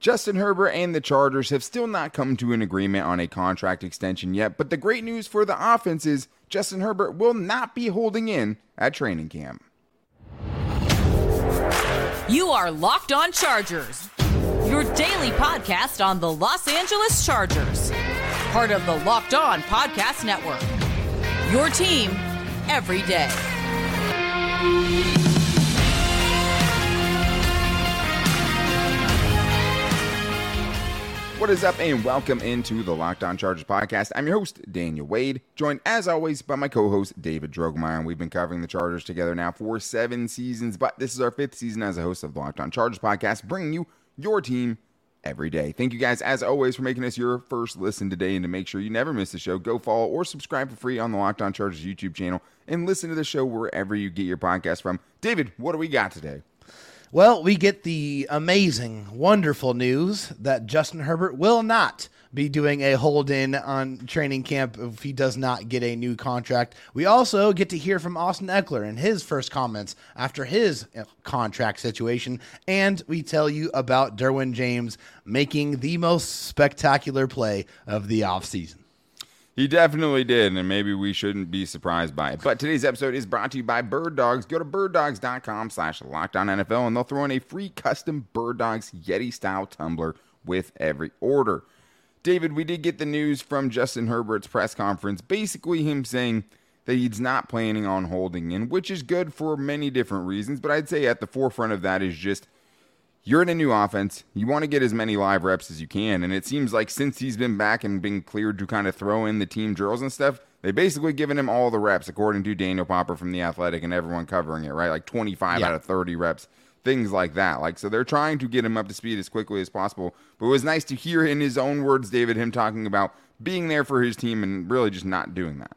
Justin Herbert and the Chargers have still not come to an agreement on a contract extension yet, but the great news for the offense is Justin Herbert will not be holding in at training camp. You are Locked On Chargers, your daily podcast on the Los Angeles Chargers, part of the Locked On Podcast Network. Your team every day. What is up, and welcome into the Locked On Chargers podcast. I'm your host, Daniel Wade, joined as always by my co host, David Drogemeyer. We've been covering the Chargers together now for seven seasons, but this is our fifth season as a host of the Locked On Chargers podcast, bringing you your team every day. Thank you guys, as always, for making us your first listen today. And to make sure you never miss the show, go follow or subscribe for free on the Locked On Chargers YouTube channel and listen to the show wherever you get your podcast from. David, what do we got today? Well, we get the amazing, wonderful news that Justin Herbert will not be doing a hold in on training camp if he does not get a new contract. We also get to hear from Austin Ekeler and his first comments after his uh, contract situation. And we tell you about Derwin James making the most spectacular play of the offseason. He definitely did, and maybe we shouldn't be surprised by it. But today's episode is brought to you by Bird Dogs. Go to birddogs.com slash NFL, and they'll throw in a free custom Bird Dogs Yeti-style tumbler with every order. David, we did get the news from Justin Herbert's press conference, basically him saying that he's not planning on holding in, which is good for many different reasons. But I'd say at the forefront of that is just – you're in a new offense. You want to get as many live reps as you can. And it seems like since he's been back and been cleared to kind of throw in the team drills and stuff, they basically given him all the reps, according to Daniel Popper from The Athletic and everyone covering it, right? Like 25 yeah. out of 30 reps, things like that. Like, so they're trying to get him up to speed as quickly as possible. But it was nice to hear in his own words, David, him talking about being there for his team and really just not doing that.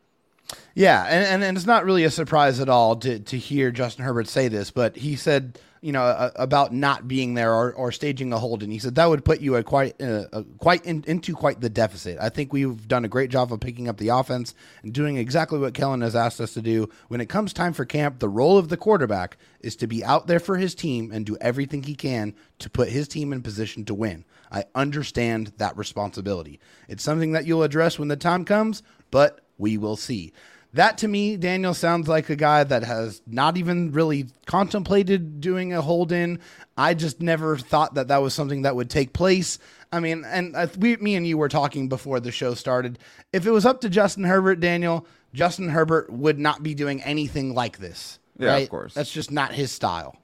Yeah, and, and, and it's not really a surprise at all to, to hear Justin Herbert say this, but he said – you know, uh, about not being there or, or staging a hold. And he said that would put you at quite, uh, quite in, into quite the deficit. I think we've done a great job of picking up the offense and doing exactly what Kellen has asked us to do. When it comes time for camp, the role of the quarterback is to be out there for his team and do everything he can to put his team in position to win. I understand that responsibility. It's something that you'll address when the time comes, but we will see. That to me, Daniel sounds like a guy that has not even really contemplated doing a hold in. I just never thought that that was something that would take place. I mean, and uh, we, me and you were talking before the show started. If it was up to Justin Herbert, Daniel, Justin Herbert would not be doing anything like this. Yeah, right? of course. That's just not his style.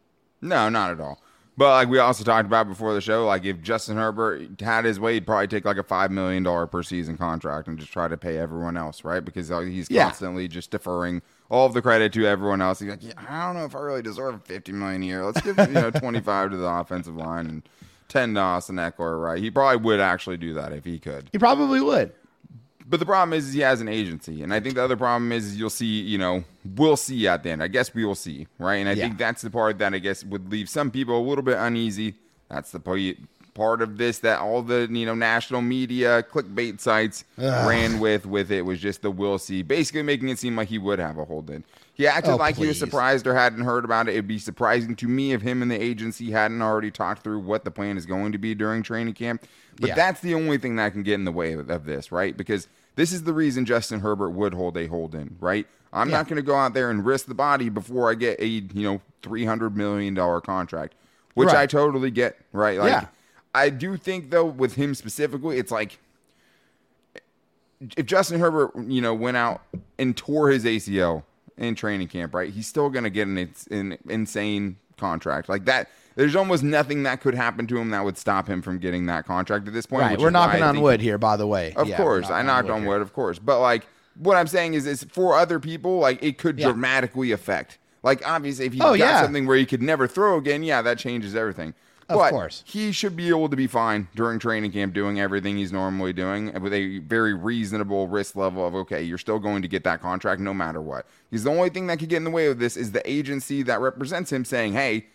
No, not at all. But like we also talked about before the show, like if Justin Herbert had his way, he'd probably take like a five million dollar per season contract and just try to pay everyone else, right? Because he's yeah. constantly just deferring all of the credit to everyone else. He's like, yeah, I don't know if I really deserve fifty million a year. Let's give you know twenty five to the offensive line and ten to Austin Ekeler, right? He probably would actually do that if he could. He probably would. But the problem is, he has an agency, and I think the other problem is, is you'll see, you know, we'll see at the end. I guess we will see, right? And I yeah. think that's the part that I guess would leave some people a little bit uneasy. That's the part of this that all the you know national media clickbait sites Ugh. ran with with it was just the we'll see, basically making it seem like he would have a hold in. He acted oh, like please. he was surprised or hadn't heard about it. It'd be surprising to me if him and the agency hadn't already talked through what the plan is going to be during training camp. But yeah. that's the only thing that can get in the way of, of this, right? Because this is the reason Justin Herbert would hold a hold in, right? I'm yeah. not going to go out there and risk the body before I get a, you know, $300 million contract, which right. I totally get, right? Like, yeah. I do think, though, with him specifically, it's like if Justin Herbert, you know, went out and tore his ACL in training camp, right? He's still going to get an, an insane contract. Like that, there's almost nothing that could happen to him that would stop him from getting that contract at this point. Right. We're knocking on wood here, by the way. Of yeah, course, I knocked on wood, wood of course. But like, what I'm saying is, is for other people, like it could yeah. dramatically affect. Like obviously, if you oh, got yeah. something where you could never throw again, yeah, that changes everything. Of but course. He should be able to be fine during training camp doing everything he's normally doing with a very reasonable risk level of, okay, you're still going to get that contract no matter what. Because the only thing that could get in the way of this is the agency that represents him saying, hey,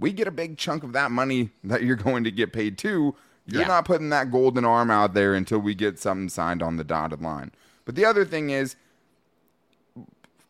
we get a big chunk of that money that you're going to get paid to. You're yeah. not putting that golden arm out there until we get something signed on the dotted line. But the other thing is,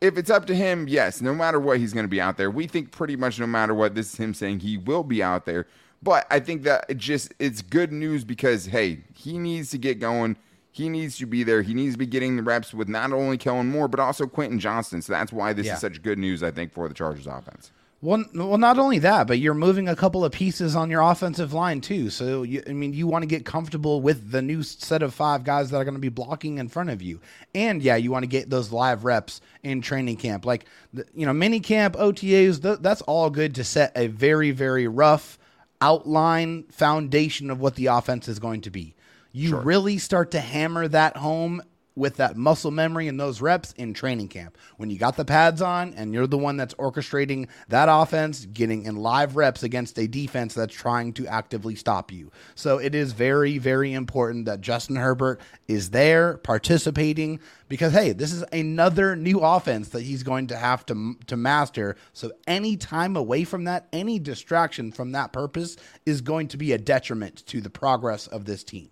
if it's up to him, yes, no matter what, he's going to be out there. We think pretty much no matter what, this is him saying he will be out there. But I think that it just it's good news because hey, he needs to get going. He needs to be there. He needs to be getting the reps with not only Kellen Moore but also Quentin Johnston. So that's why this Yeah. is such good news, I think, for the Chargers offense. Well, well, not only that, but you're moving a couple of pieces on your offensive line too. So, you, I mean, you want to get comfortable with the new set of five guys that are going to be blocking in front of you, and yeah, you want to get those live reps in training camp, like the, you know, mini camp, OTAs. Th- that's all good to set a very, very rough outline foundation of what the offense is going to be. You really start to hammer that home with that muscle memory and those reps in training camp. When you got the pads on and you're the one that's orchestrating that offense, getting in live reps against a defense that's trying to actively stop you. So it is very, very important that Justin Herbert is there participating because hey, this is another new offense that he's going to have to to master. So any time away from that, any distraction from that purpose is going to be a detriment to the progress of this team.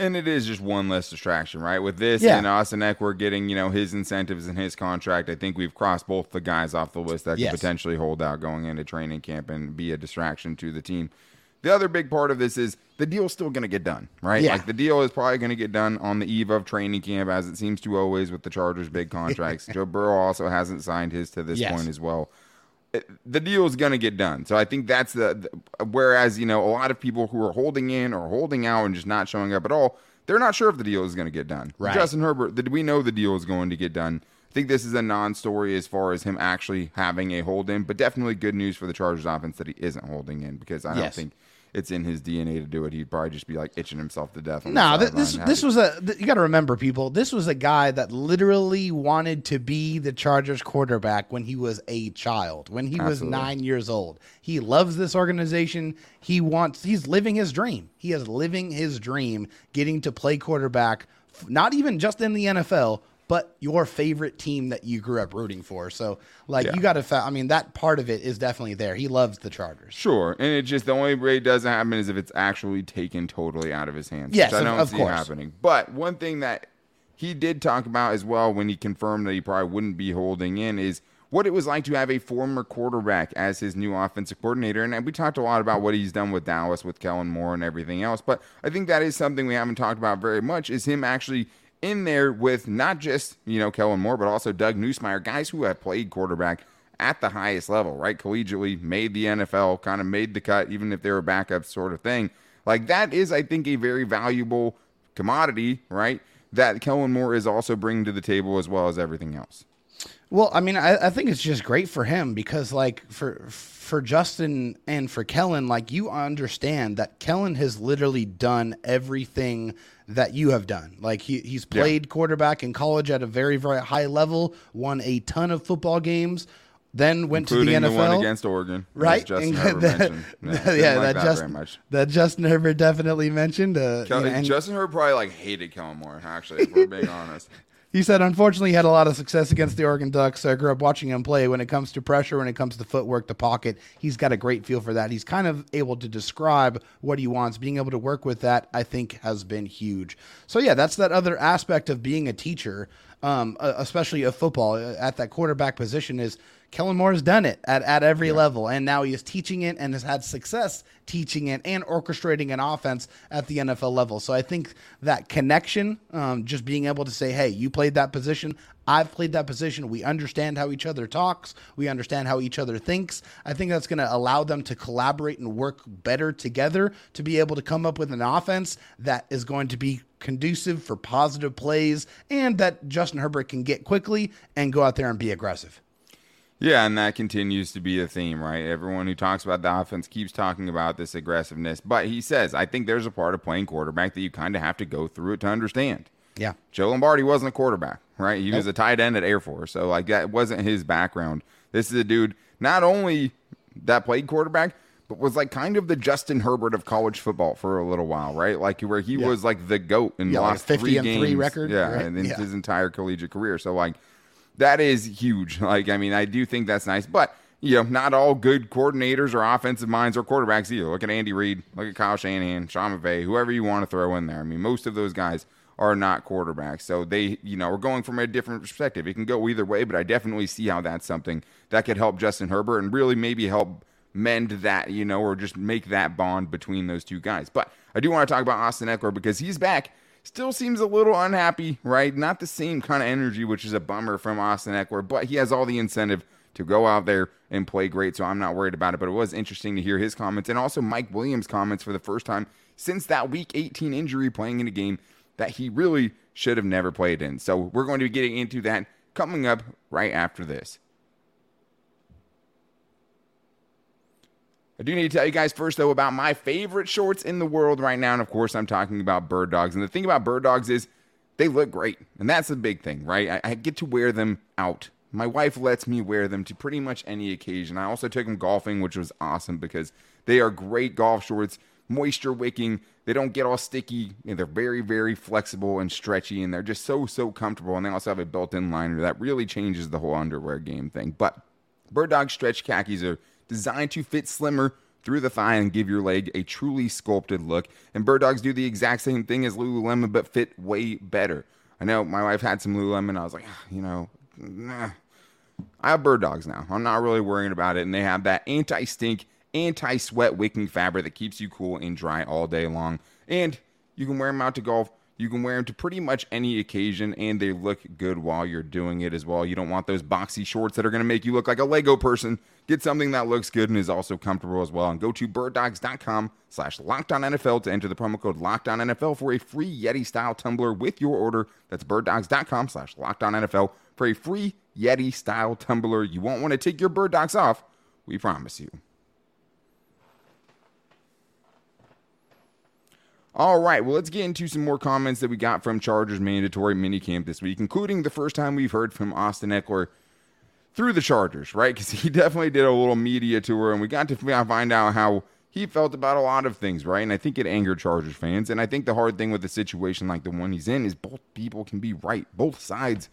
And it is just one less distraction, right? With this Yeah. and Austin Ekeler getting, you know, his incentives and his contract, I think we've crossed both the guys off the list that Yes. could potentially hold out going into training camp and be a distraction to the team. The other big part of this is the deal's still going to get done, right? Yeah. Like the deal is probably going to get done on the eve of training camp, as it seems to always with the Chargers' big contracts. Joe Burrow also hasn't signed his to this Yes. point as well the deal is going to get done. So I think that's the, the whereas you know a lot of people who are holding in or holding out and just not showing up at all, they're not sure if the deal is going to get done. Right. Justin Herbert, did we know the deal is going to get done? I think this is a non-story as far as him actually having a hold in, but definitely good news for the Chargers offense that he isn't holding in because I don't think it's in his DNA to do it. He'd probably just be like itching himself to death. No, th- this this was a th- you got to remember, people. This was a guy that literally wanted to be the Chargers quarterback when he was a child, when he was nine years old. He loves this organization. He wants. He's living his dream. He is living his dream, getting to play quarterback, not even just in the NFL. But your favorite team that you grew up rooting for. So, like, Yeah. you got to, fa- I mean, that part of it is definitely there. He loves the Chargers. Sure, and it just the only way it doesn't happen is if it's actually taken totally out of his hands. Yes, which I don't of see course. happening. But one thing that he did talk about as well when he confirmed that he probably wouldn't be holding in is what it was like to have a former quarterback as his new offensive coordinator. And we talked a lot about what he's done with Dallas, with Kellen Moore, and everything else. But I think that is something we haven't talked about very much is him actually in there with not just you know Kellen Moore, but also Doug Nussmeier, guys who have played quarterback at the highest level, right? Collegiately, made the NFL, kind of made the cut, even if they were backups, sort of thing. Like that is, I think, a very valuable commodity, right? That Kellen Moore is also bringing to the table as well as everything else. Well, I mean, I, I think it's just great for him because, like, for for Justin and for Kellen, like, you understand that Kellen has literally done everything that you have done. Like, he he's Yeah. played quarterback in college at a very very high level, won a ton of football games, then went Including to the the, NFL. one against Oregon, Right, Justin Herbert mentioned. Yeah, yeah, like that, that Justin, very much. that Justin Herbert definitely mentioned. Uh, you know, Justin Herbert probably like hated Kellen Moore. Actually, if we're being honest. He said, unfortunately, he had a lot of success against the Oregon Ducks. I grew up watching him play. When it comes to pressure, when it comes to footwork, the pocket, he's got a great feel for that. He's kind of able to describe what he wants. Being able to work with that, I think, has been huge. So, yeah, that's that other aspect of being a teacher, um, especially of football uh, at that quarterback position, is Kellen Moore has done it at, at every level, and now he is teaching it and has had success teaching it and orchestrating an offense at the NFL level. So I think that connection, um, just being able to say, "Hey, you played that position, I've played that position. We understand how each other talks. We understand how each other thinks." I think that's going to allow them to collaborate and work better together to be able to come up with an offense that is going to be conducive for positive plays and that Justin Herbert can get quickly and go out there and be aggressive. Yeah, and that continues to be a theme, right? Everyone who talks about the offense keeps talking about this aggressiveness. But he says, I think there's a part of playing quarterback that you kind of have to go through it to understand. Yeah. Joe Lombardi wasn't a quarterback, right? He was a tight end at Air Force. So, like, that wasn't his background. This is a dude not only that played quarterback, but was like kind of the Justin Herbert of college football for a little while, right? Like, where he was like the GOAT and Yeah, like lost 50 three and three record, Yeah, right? and Yeah. his entire collegiate career. So, like, that is huge. Like, I mean, I do think that's nice, but you know, not all good coordinators or offensive minds or quarterbacks either. Look at Andy Reid, look at Kyle Shanahan, Sean McVay, whoever you want to throw in there. I mean, most of those guys are not quarterbacks, so they, you know, are going from a different perspective. It can go either way, but I definitely see how that's something that could help Justin Herbert and really maybe help mend that, you know, or just make that bond between those two guys. But I do want to talk about Austin Ekeler because he's back. Still seems a little unhappy, right? Not the same kind of energy, which is a bummer from Austin Ekeler, but he has all the incentive to go out there and play great, so I'm not worried about it. But it was interesting to hear his comments and also Mike Williams' comments for the first time since that week 18 injury playing in a game that he really should have never played in. So we're going to be getting into that coming up right after this. I do need to tell you guys first, though, about my favorite shorts in the world right now. And of course, I'm talking about bird dogs. And the thing about bird dogs is they look great. And that's the big thing, right? I, I get to wear them out. My wife lets me wear them to pretty much any occasion. I also took them golfing, which was awesome because they are great golf shorts, moisture wicking. They don't get all sticky. And they're very, very flexible and stretchy, and they're just so, so comfortable. And they also have a built in liner that really changes the whole underwear game thing. But Bird Dog stretch khakis are designed to fit slimmer through the thigh and give your leg a truly sculpted look. And bird dogs do the exact same thing as Lululemon, but fit way better. I know my wife had some Lululemon. I was like, ah, you know, nah. I have bird dogs now. I'm not really worrying about it. And they have that anti stink, anti sweat wicking fabric that keeps you cool and dry all day long. And you can wear them out to golf. You can wear them to pretty much any occasion, and they look good while you're doing it as well. You don't want those boxy shorts that are going to make you look like a Lego person. Get something that looks good and is also comfortable as well. And go to birddogs.com slash lockdown NFL to enter the promo code lockdown NFL for a free Yeti-style tumbler with your order. That's birddogs.com slash lockdown NFL for a free Yeti-style tumbler. You won't want to take your bird dogs off. We promise you. All right, well, let's get into some more comments that we got from Chargers mandatory minicamp this week, including the first time we've heard from Austin Ekeler through the Chargers, right? Because he definitely did a little media tour, and we got to find out how he felt about a lot of things, right? And I think it angered Chargers fans. And I think the hard thing with a situation like the one he's in is both people can be right. Both sides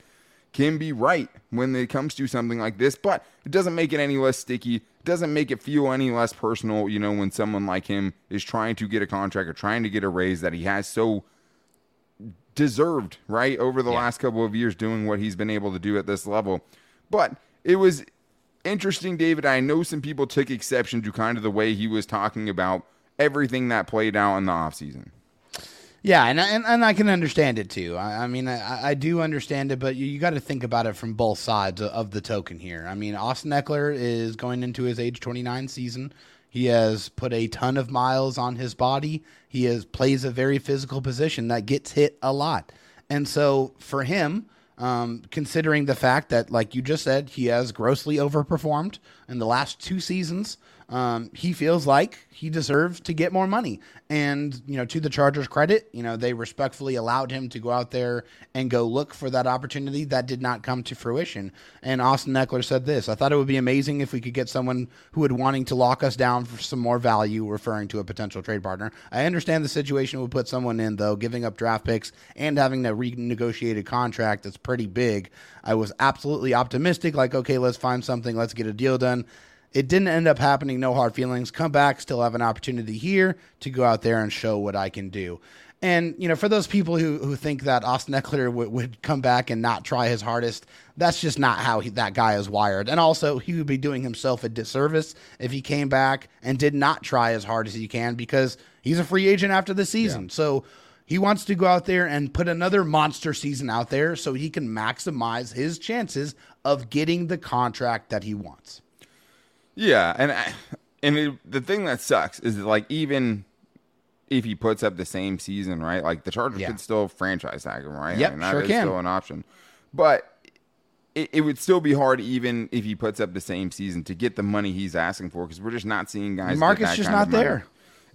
can be right when it comes to something like this, but it doesn't make it any less sticky. It doesn't make it feel any less personal, you know, when someone like him is trying to get a contract or trying to get a raise that he has so deserved, right, over the yeah. last couple of years doing what he's been able to do at this level. But it was interesting, David. I know some people took exception to kind of the way he was talking about everything that played out in the offseason. Yeah, and, and and I can understand it too. I, I mean, I, I, do understand it, but you, you got to think about it from both sides of, the token here. I mean, Austin Ekeler is going into his age 29 season. He has put a ton of miles on his body. He has plays a very physical position that gets hit a lot, and so for him, um, considering the fact that, like you just said, he has grossly overperformed in the last two seasons um, he feels like he deserves to get more money. And, you know, to the Chargers' credit, you know, they respectfully allowed him to go out there and go look for that opportunity that did not come to fruition. And Austin Ekeler said this I thought it would be amazing if we could get someone who would wanting to lock us down for some more value, referring to a potential trade partner. I understand the situation would put someone in, though, giving up draft picks and having to renegotiate a contract that's pretty big. I was absolutely optimistic, like, okay, let's find something, let's get a deal done. It didn't end up happening. No hard feelings. Come back, still have an opportunity here to go out there and show what I can do. And you know, for those people who, who think that Austin Ekeler would, would come back and not try his hardest, that's just not how he, that guy is wired. And also, he would be doing himself a disservice if he came back and did not try as hard as he can because he's a free agent after the season. Yeah. So he wants to go out there and put another monster season out there so he can maximize his chances of getting the contract that he wants. Yeah, and I, and it, the thing that sucks is that like even if he puts up the same season, right? Like the Chargers yeah. could still franchise tag him, right? Yep, that sure is can. still an option, but. It, it, would still be hard, even if he puts up the same season, to get the money he's asking for, because we're just not seeing guys. The market's just not there.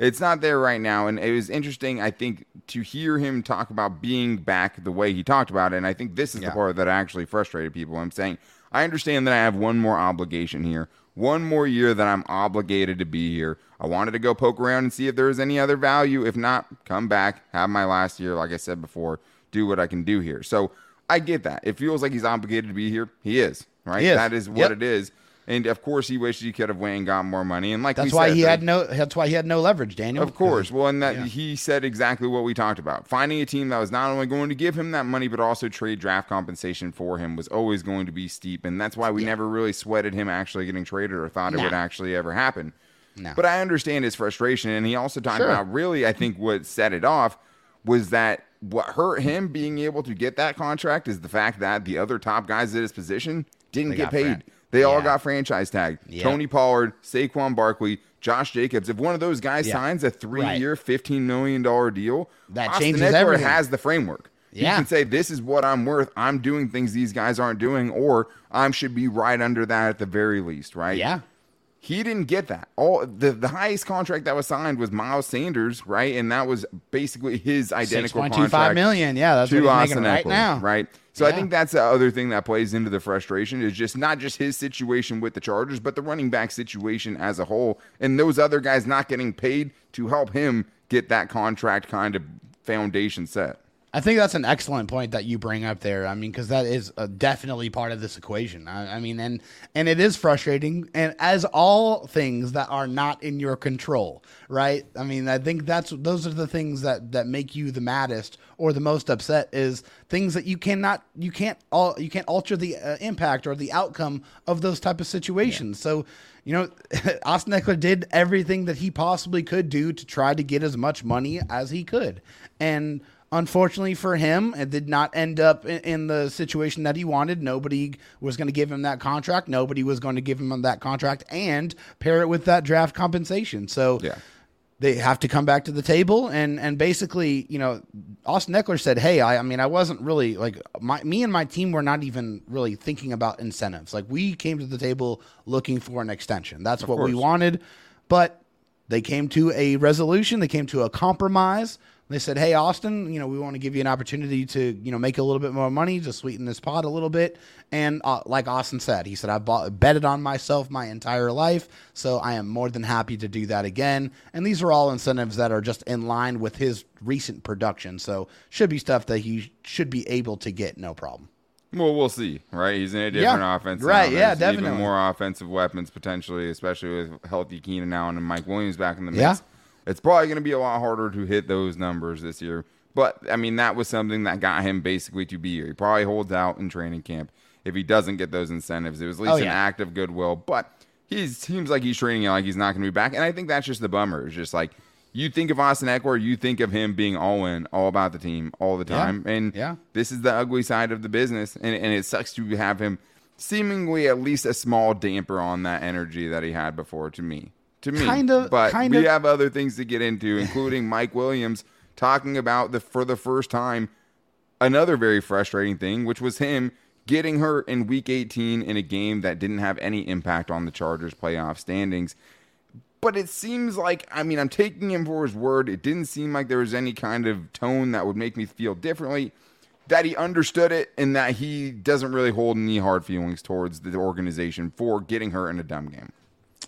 It's not there right now, and it was interesting. I think to hear him talk about being back the way he talked about it, and I think this is yeah. the part that actually frustrated people. I'm saying I understand that I have one more obligation here, one more year that I'm obligated to be here. I wanted to go poke around and see if there was any other value. If not, come back, have my last year, like I said before, do what I can do here. So I get that. It feels like he's obligated to be here. He is, right? He is. That is what yep. it is. And of course, he wished he could have went and got more money. And like That's why said, he had no. That's why he had no leverage, Daniel. Of course. Well, and that Yeah. he said exactly what we talked about. Finding a team that was not only going to give him that money, but also trade draft compensation for him was always going to be steep. And that's why we never really sweated him actually getting traded or thought it No. would actually ever happen. No. But I understand his frustration. And he also talked Sure. about really, I think what set it off was that what hurt him being able to get that contract is the fact that the other top guys at his position didn't They get paid. They all got franchise tagged. Yeah. Tony Pollard, Saquon Barkley, Josh Jacobs. If one of those guys Yeah. signs a three-year, fifteen million dollar deal, That Austin changes Ekeler everything. has the framework. Yeah. can say, "This is what I'm worth. I'm doing things these guys aren't doing, or I should be right under that at the very least." Right? Yeah. He didn't get that. All the, the highest contract that was signed was Miles Sanders, right? And that was basically his identical 6.25 contract million. Yeah, that's what he's Austin making right Ekeler, now. right? So I think that's the other thing that plays into the frustration is just not just his situation with the Chargers, but the running back situation as a whole, and those other guys not getting paid to help him get that contract kind of foundation set. I think that's an excellent point that you bring up there. I mean, because that is uh, definitely part of this equation. I, I mean, and and it is frustrating, and as all things that are not in your control, right? I mean, I think that's those are the things that that make you the maddest or the most upset is things that you cannot you can't all you can't alter the uh, impact or the outcome of those type of situations. So. You know, Austin Ekeler did everything that he possibly could do to try to get as much money as he could. And unfortunately for him, it did not end up in, in the situation that he wanted. Nobody was going to give him that contract. Nobody was going to give him that contract and pair it with that draft compensation. So Yeah. they have to come back to the table and and basically, you know, Austin Ekeler said, "Hey, I, I mean, I wasn't really like my me and my team were not even really thinking about incentives. Like we came to the table looking for an extension. That's what we wanted, but they came to a resolution. They came to a compromise. They said, "Hey, Austin, you know, we want to give you an opportunity to, you know, make a little bit more money to sweeten this pot a little bit." And uh, like Austin said, he said, "I bought, betted on myself my entire life, so I am more than happy to do that again." And these are all incentives that are just in line with his recent production, so should be stuff that he should be able to get, no problem. Well, we'll see, right? He's in a different Yeah, offense. right, now. yeah, definitely. Even more offensive weapons potentially, especially with healthy Keenan Allen and Mike Williams back in the mix. Yeah. It's probably going to be a lot harder to hit those numbers this year. But I mean, that was something that got him basically to be here. He probably holds out in training camp if he doesn't get those incentives. It was at least Oh, an act of goodwill, but he seems like he's training like he's not going to be back. And I think that's just the bummer. It's just like you think of Austin Ekeler, you think of him being all in, all about the team, all the Yeah. time, and Yeah. this is the ugly side of the business, and, and it sucks to have him seemingly at least a small damper on that energy that he had before. To me, to me, Kind of- but kind we have other things to get into, including Mike Williams talking about the for the first time another very frustrating thing, which was him getting hurt in Week 18 in a game that didn't have any impact on the Chargers' playoff standings. But it seems like, I mean, I'm taking him for his word. It didn't seem like there was any kind of tone that would make me feel differently. That he understood it and that he doesn't really hold any hard feelings towards the organization for getting hurt in a dumb game.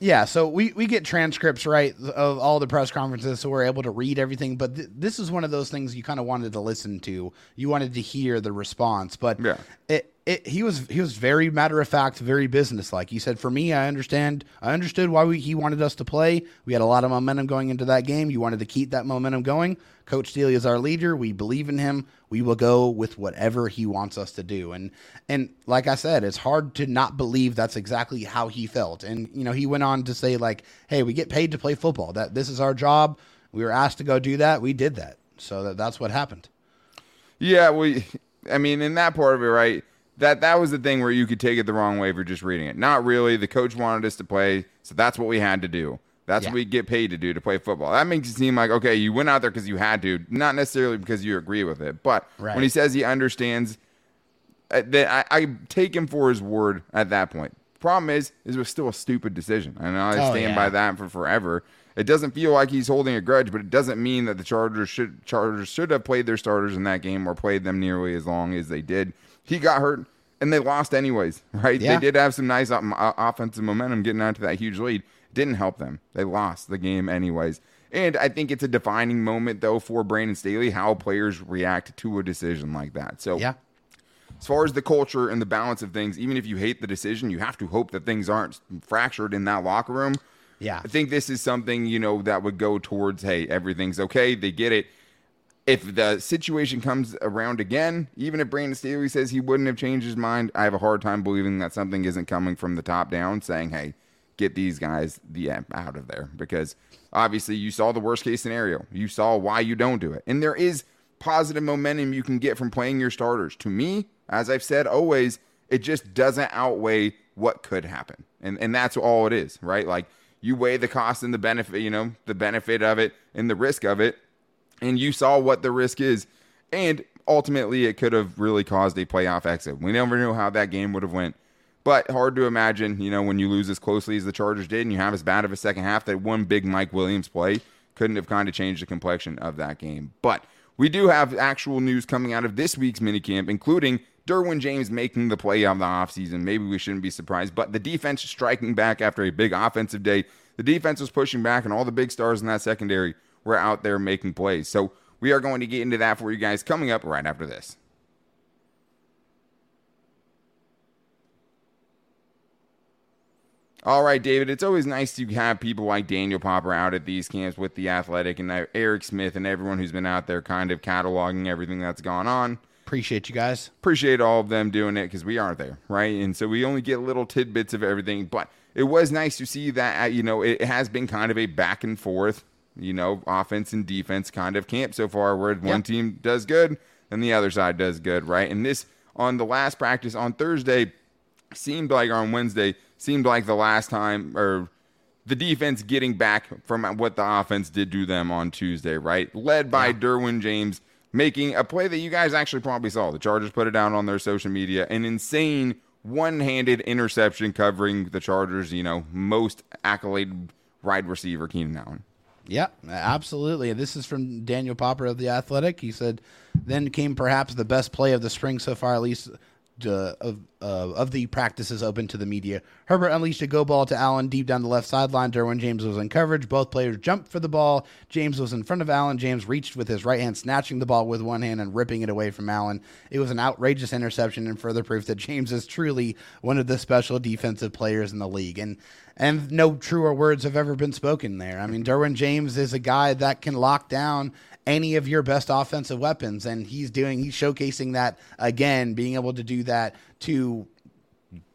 Yeah, so we, we get transcripts right of all the press conferences, so we're able to read everything. But th- this is one of those things you kind of wanted to listen to. You wanted to hear the response, but Yeah. it, it he was he was very matter of fact, very businesslike. He said, "For me, I understand. I understood why we, he wanted us to play. We had a lot of momentum going into that game. You wanted to keep that momentum going. Coach Staley is our leader. We believe in him. We will go with whatever he wants us to do." And and like I said, it's hard to not believe that's exactly how he felt. And you know, he went on to say like, "Hey, we get paid to play football. That this is our job. We were asked to go do that. We did that. So that, that's what happened." Yeah, we. I mean, in that part of it, right? That that was the thing where you could take it the wrong way for just reading it. Not really. The coach wanted us to play, so that's what we had to do. That's Yeah. what we get paid to do to play football. That makes it seem like okay, you went out there because you had to, not necessarily because you agree with it. But Right. when he says he understands, uh, that I, I take him for his word at that point. Problem is, is it was still a stupid decision, and I Oh, stand yeah. by that for forever. It doesn't feel like he's holding a grudge, but it doesn't mean that the Chargers should Chargers should have played their starters in that game or played them nearly as long as they did. He got hurt and they lost anyways, right? Yeah. They did have some nice offensive momentum getting out to that huge lead. Didn't help them. They lost the game anyways. And I think it's a defining moment though for Brandon Staley how players react to a decision like that. So Yeah. as far as the culture and the balance of things, even if you hate the decision, you have to hope that things aren't fractured in that locker room. Yeah. I think this is something, you know, that would go towards, hey, everything's okay. They get it. If the situation comes around again, even if Brandon Staley says he wouldn't have changed his mind, I have a hard time believing that something isn't coming from the top down saying, hey, get these guys the out of there. Because obviously you saw the worst case scenario. You saw why you don't do it. And there is positive momentum you can get from playing your starters. To me, as I've said always, it just doesn't outweigh what could happen. And and that's all it is, right? Like you weigh the cost and the benefit, you know, the benefit of it and the risk of it, and you saw what the risk is. And ultimately it could have really caused a playoff exit. We never knew how that game would have went. But hard to imagine, you know, when you lose as closely as the Chargers did and you have as bad of a second half that one big Mike Williams play couldn't have kind of changed the complexion of that game. But we do have actual news coming out of this week's minicamp, including Derwin James making the play of the offseason. Maybe we shouldn't be surprised, but the defense striking back after a big offensive day. The defense was pushing back, and all the big stars in that secondary were out there making plays. So we are going to get into that for you guys coming up right after this. All right, David, it's always nice to have people like Daniel Popper out at these camps with the athletic and Eric Smith and everyone who's been out there kind of cataloging everything that's gone on. Appreciate you guys. Appreciate all of them doing it because we aren't there, right? And so we only get little tidbits of everything. But it was nice to see that, uh, you know, it has been kind of a back and forth, you know, offense and defense kind of camp so far where yep. one team does good and the other side does good, right? And this on the last practice on Thursday seemed like on Wednesday seemed like the last time or the defense getting back from what the offense did to them on Tuesday, right? Led by yeah. Derwin James making a play that you guys actually probably saw. The Chargers put it down on their social media. An insane one-handed interception covering the Chargers, you know, most accoladed wide receiver Keenan Allen. Yeah, absolutely. This is from Daniel Popper of the Athletic. He said, "Then came perhaps the best play of the spring so far, at least uh, of uh, of the practices open to the media. Herbert unleashed a go ball to Allen deep down the left sideline. Derwin James was in coverage. Both players jumped for the ball. James was in front of Allen. James reached with his right hand, snatching the ball with one hand and ripping it away from Allen. It was an outrageous interception and further proof that James is truly one of the special defensive players in the league. And and no truer words have ever been spoken there. I mean, Derwin James is a guy that can lock down any of your best offensive weapons. And he's doing, he's showcasing that again, being able to do that to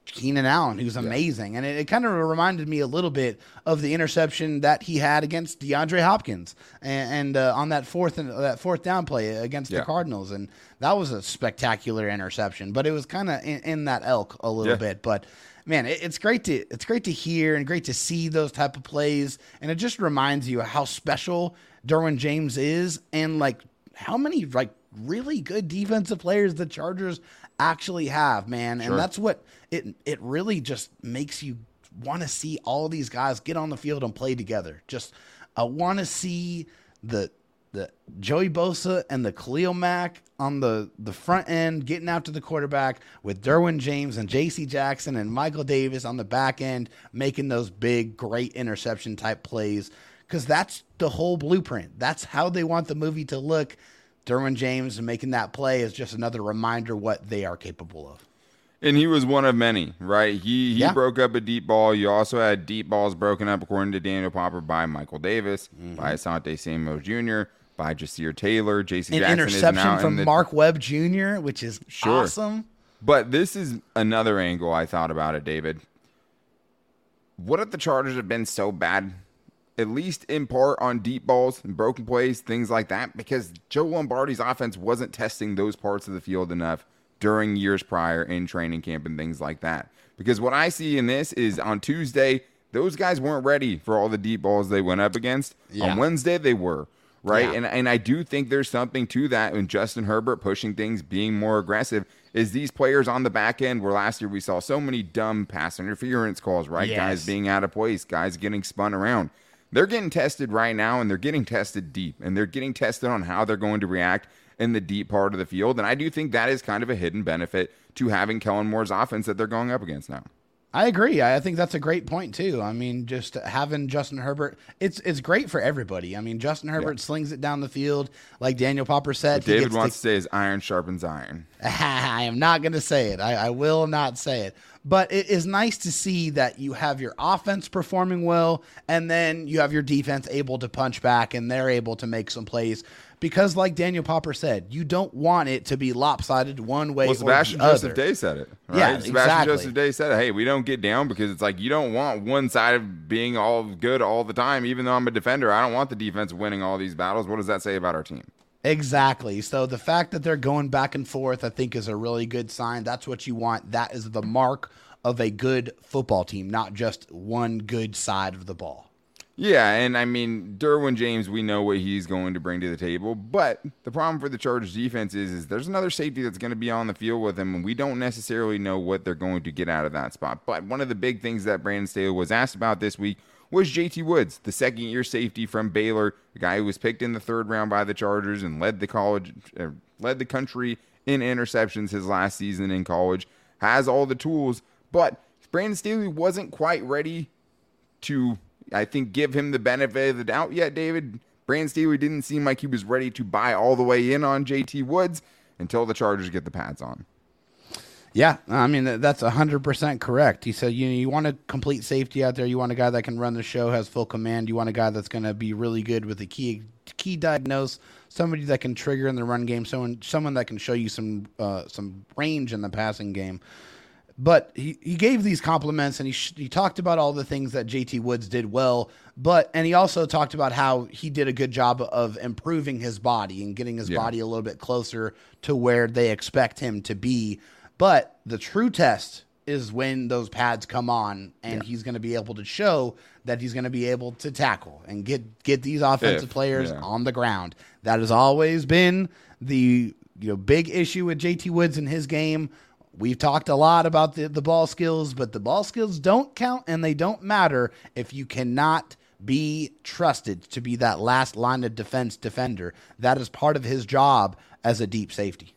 Keenan Allen, who's amazing. Yeah. And it, it kind of reminded me a little bit of the interception that he had against DeAndre Hopkins and, and uh, on that fourth and that fourth down play against yeah. the Cardinals. And that was a spectacular interception, but it was kind of in, in, that elk a little yeah. bit. But man, it, it's great to it's great to hear and great to see those type of plays. And it just reminds you how special Derwin James is and like how many like really good defensive players the Chargers actually have, man. Sure. And that's what it it really just makes you want to see all these guys get on the field and play together. Just I want to see the the Joey Bosa and the Khalil Mack on the, the front end, getting out to the quarterback with Derwin James and J.C. Jackson and Michael Davis on the back end, making those big, great interception type plays because that's the whole blueprint. That's how they want the movie to look. Derwin James making that play is just another reminder what they are capable of. And he was one of many, right? He he yeah. broke up a deep ball. You also had deep balls broken up, according to Daniel Popper, by Michael Davis, mm-hmm. by Asante Samuel Jr., by Ja'Sir Taylor, J.C. An Jackson interception from the, Mark Webb Jr., which is sure. awesome. But this is another angle I thought about it, David. What if the Chargers have been so bad at least in part on deep balls and broken plays, things like that, because Joe Lombardi's offense wasn't testing those parts of the field enough during years prior in training camp and things like that. Because what I see in this is on Tuesday, those guys weren't ready for all the deep balls they went up against. Yeah. On Wednesday, they were. Right. Yeah. And and I do think there's something to that in Justin Herbert pushing things, being more aggressive. Is these players on the back end where last year we saw so many dumb pass interference calls, right? Yes. Guys being out of place, guys getting spun around they're getting tested right now and they're getting tested deep and they're getting tested on how they're going to react in the deep part of the field. And I do think that is kind of a hidden benefit to having Kellen Moore's offense that they're going up against now. I agree. I think that's a great point too. I mean, just having Justin Herbert, it's it's great for everybody. I mean, Justin Herbert yeah. slings it down the field, like Daniel Popper said. David wants to, to say is iron sharpens iron. I am not going to say it. I, I will not say it. But it is nice to see that you have your offense performing well, and then you have your defense able to punch back, and they're able to make some plays because, like Daniel Popper said, you don't want it to be lopsided one way. Well, Sebastian Joseph Day said it. Right? Yeah, Sebastian exactly. Joseph Day said, "Hey, we don't get down because it's like you don't want one side of being all good all the time. Even though I'm a defender, I don't want the defense winning all these battles. What does that say about our team?" Exactly. So the fact that they're going back and forth, I think, is a really good sign. That's what you want. That is the mark of a good football team, not just one good side of the ball. Yeah, and I mean Derwin James, we know what he's going to bring to the table, but the problem for the Chargers defense is, is there's another safety that's going to be on the field with him, and we don't necessarily know what they're going to get out of that spot. But one of the big things that Brandon Staley was asked about this week was JT Woods, the second year safety from Baylor, the guy who was picked in the third round by the Chargers and led the college, uh, led the country in interceptions his last season in college, has all the tools, but Brandon Staley wasn't quite ready to I think give him the benefit of the doubt yet, David. Brand Staley didn't seem like he was ready to buy all the way in on JT Woods until the Chargers get the pads on. Yeah, I mean that's hundred percent correct. He said you know, you want a complete safety out there. You want a guy that can run the show, has full command. You want a guy that's going to be really good with the key key diagnose, somebody that can trigger in the run game, someone someone that can show you some uh, some range in the passing game. But he, he gave these compliments and he, sh- he talked about all the things that JT Woods did well. But, and he also talked about how he did a good job of improving his body and getting his yeah. body a little bit closer to where they expect him to be. But the true test is when those pads come on and yeah. he's going to be able to show that he's going to be able to tackle and get get these offensive if, players yeah. on the ground. That has always been the you know big issue with JT Woods in his game. We've talked a lot about the, the ball skills, but the ball skills don't count and they don't matter if you cannot be trusted to be that last line of defense defender. That is part of his job as a deep safety.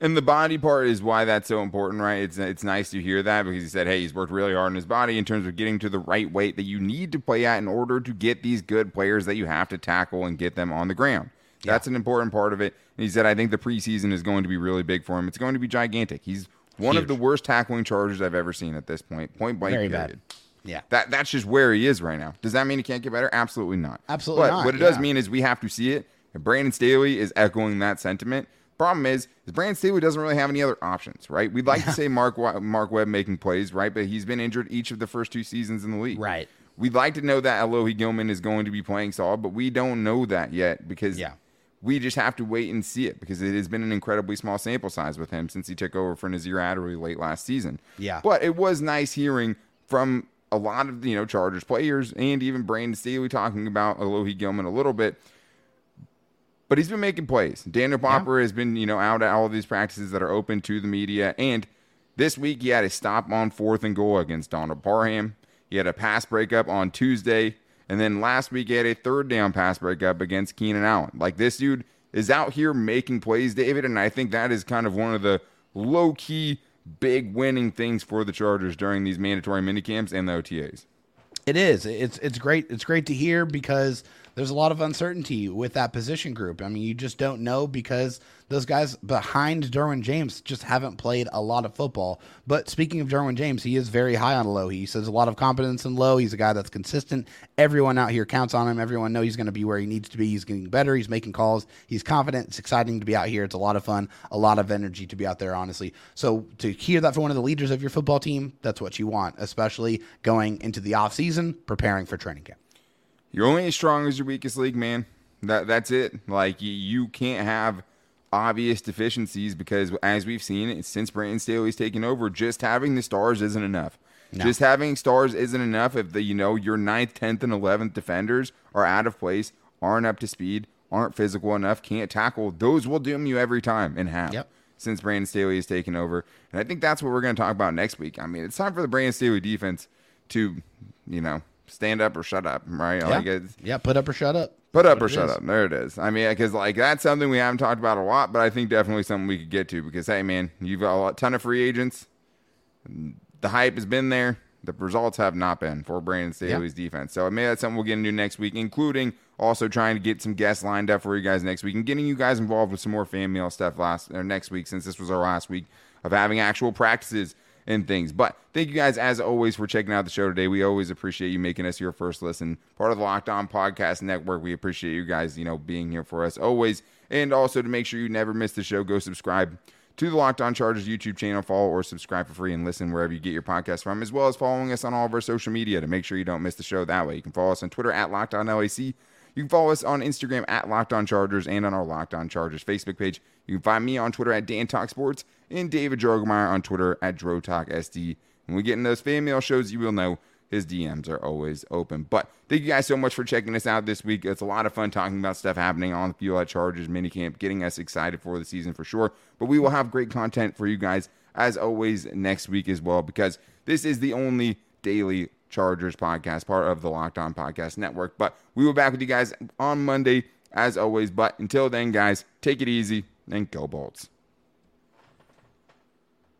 And the body part is why that's so important, right? It's it's nice to hear that because he said, "Hey, he's worked really hard on his body in terms of getting to the right weight that you need to play at in order to get these good players that you have to tackle and get them on the ground." Yeah. That's an important part of it. And he said, "I think the preseason is going to be really big for him. It's going to be gigantic. He's one Huge. of the worst tackling charges I've ever seen at this point. Point blank. Very period. bad. Yeah. That that's just where he is right now. Does that mean he can't get better? Absolutely not. Absolutely but not. What it yeah. does mean is we have to see it. And Brandon Staley is echoing that sentiment. Problem is, is Brandon Staley doesn't really have any other options, right? We'd like to say Mark Mark Webb making plays, right? But he's been injured each of the first two seasons in the league. Right. We'd like to know that Alohi Gilman is going to be playing solid, but we don't know that yet because yeah we just have to wait and see it because it has been an incredibly small sample size with him since he took over for Nasir Adderley late last season. Yeah. But it was nice hearing from a lot of, you know, Chargers players and even Brandon Staley talking about Alohi Gilman a little bit. But he's been making plays. Daniel Popper yeah. has been, you know, out at all of these practices that are open to the media. And this week he had a stop on fourth and goal against Donald Parham. He had a pass breakup on Tuesday and then last week, he had a third down pass breakup against Keenan Allen. Like this dude is out here making plays, David. And I think that is kind of one of the low key, big winning things for the Chargers during these mandatory minicamps and the OTAs. It is. It's it's great. It's great to hear because there's a lot of uncertainty with that position group. I mean, you just don't know because those guys behind Derwin James just haven't played a lot of football. But speaking of Derwin James, he is very high on Low. He says a lot of confidence in Low. He's a guy that's consistent. Everyone out here counts on him. Everyone knows he's going to be where he needs to be. He's getting better. He's making calls. He's confident. It's exciting to be out here. It's a lot of fun, a lot of energy to be out there, honestly. So to hear that from one of the leaders of your football team, that's what you want, especially going into the off season, preparing for training camp. You're only as strong as your weakest league, man. That that's it. Like you, you can't have obvious deficiencies because, as we've seen since Brandon Staley's taken over, just having the stars isn't enough. No. Just having stars isn't enough if the you know your ninth, tenth, and eleventh defenders are out of place, aren't up to speed, aren't physical enough, can't tackle. Those will doom you every time in half. Yep. Since Brandon Staley has taken over, and I think that's what we're going to talk about next week. I mean, it's time for the Brandon Staley defense to, you know, stand up or shut up, right? Yeah. Like yeah, put up or shut up. Put up or shut is. up. There it is. I mean, because like that's something we haven't talked about a lot, but I think definitely something we could get to because hey, man, you've got a ton of free agents. the hype has been there. The results have not been for Brandon Staley's defense. So maybe that's something we'll get into next week, including also trying to get some guests lined up for you guys next week and getting you guys involved with some more fan mail stuff last or next week since this was our last week of having actual practices and things. But thank you guys as always for checking out the show today. We always appreciate you making us your first listen. Part of the Locked On Podcast Network. We appreciate you guys, you know, being here for us always. And also to make sure you never miss the show, go subscribe to the Locked On Chargers YouTube channel, follow or subscribe for free and listen wherever you get your podcast from, as well as following us on all of our social media to make sure you don't miss the show that way. You can follow us on Twitter at Locked On LAC. You can follow us on Instagram at Locked On Chargers and on our Locked On Chargers Facebook page. You can find me on Twitter at Dan Talk Sports and David Drogemeyer on Twitter at DroTalkSD. When we get in those fan mail shows, you will know his DMs are always open. But thank you guys so much for checking us out this week. It's a lot of fun talking about stuff happening on the field at Chargers minicamp, getting us excited for the season for sure. But we will have great content for you guys as always next week as well, because this is the only daily Chargers podcast, part of the Locked On Podcast Network. But we will be back with you guys on Monday as always. But until then, guys, take it easy and go Bolts.